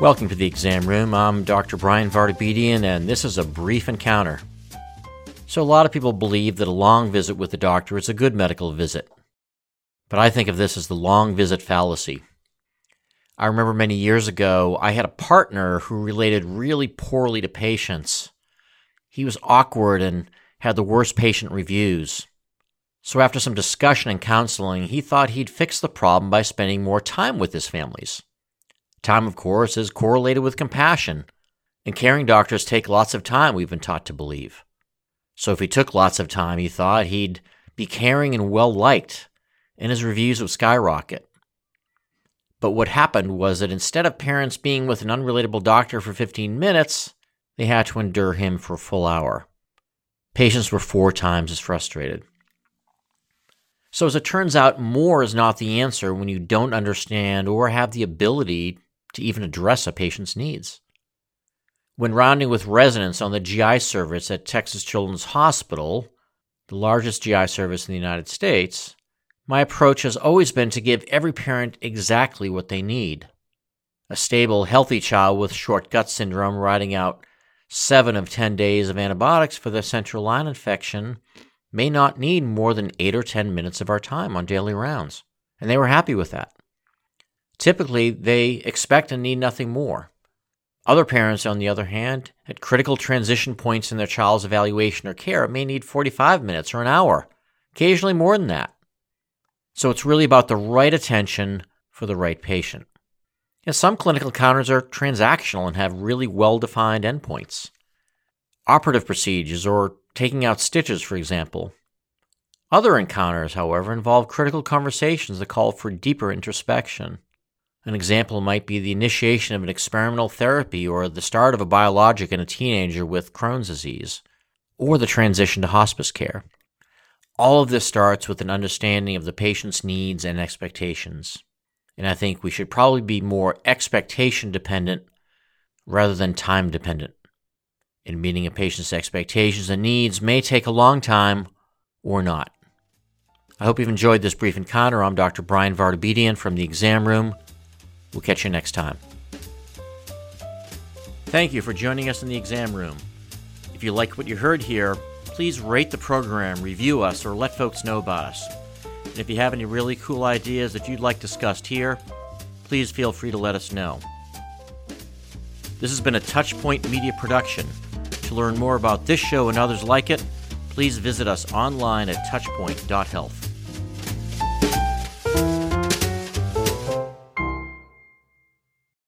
Welcome to the exam room. I'm Dr. Brian Vartabedian, and this is a brief encounter. So, a lot of people believe that a long visit with the doctor is a good medical visit. But I think of this as the long visit fallacy. I remember many years ago, I had a partner who related really poorly to patients. He was awkward and had the worst patient reviews. So, after some discussion and counseling, he thought he'd fix the problem by spending more time with his families. Time, of course, is correlated with compassion, and caring doctors take lots of time, we've been taught to believe. So if he took lots of time, he thought he'd be caring and well liked, and his reviews would skyrocket. But what happened was that instead of parents being with an unrelatable doctor for 15 minutes, they had to endure him for a full hour. Patients were four times as frustrated. So, as it turns out, more is not the answer when you don't understand or have the ability to even address a patient's needs. When rounding with residents on the GI service at Texas Children's Hospital, the largest GI service in the United States, my approach has always been to give every parent exactly what they need. A stable, healthy child with short gut syndrome riding out seven of 10 days of antibiotics for their central line infection may not need more than 8 or 10 minutes of our time on daily rounds, and they were happy with that. Typically, they expect and need nothing more. Other parents, on the other hand, at critical transition points in their child's evaluation or care, may need 45 minutes or an hour, occasionally more than that. So it's really about the right attention for the right patient. And some clinical encounters are transactional and have really well defined endpoints. Operative procedures or taking out stitches, for example. Other encounters, however, involve critical conversations that call for deeper introspection. An example might be the initiation of an experimental therapy or the start of a biologic in a teenager with Crohn's disease, or the transition to hospice care. All of this starts with an understanding of the patient's needs and expectations. And I think we should probably be more expectation dependent rather than time dependent. And meeting a patient's expectations and needs may take a long time or not. I hope you've enjoyed this brief encounter. I'm Dr. Brian Vartabedian from the exam room. We'll catch you next time. Thank you for joining us in the exam room. If you like what you heard here, please rate the program, review us, or let folks know about us. And if you have any really cool ideas that you'd like discussed here, please feel free to let us know. This has been a Touchpoint Media production. To learn more about this show and others like it, please visit us online at touchpoint.health.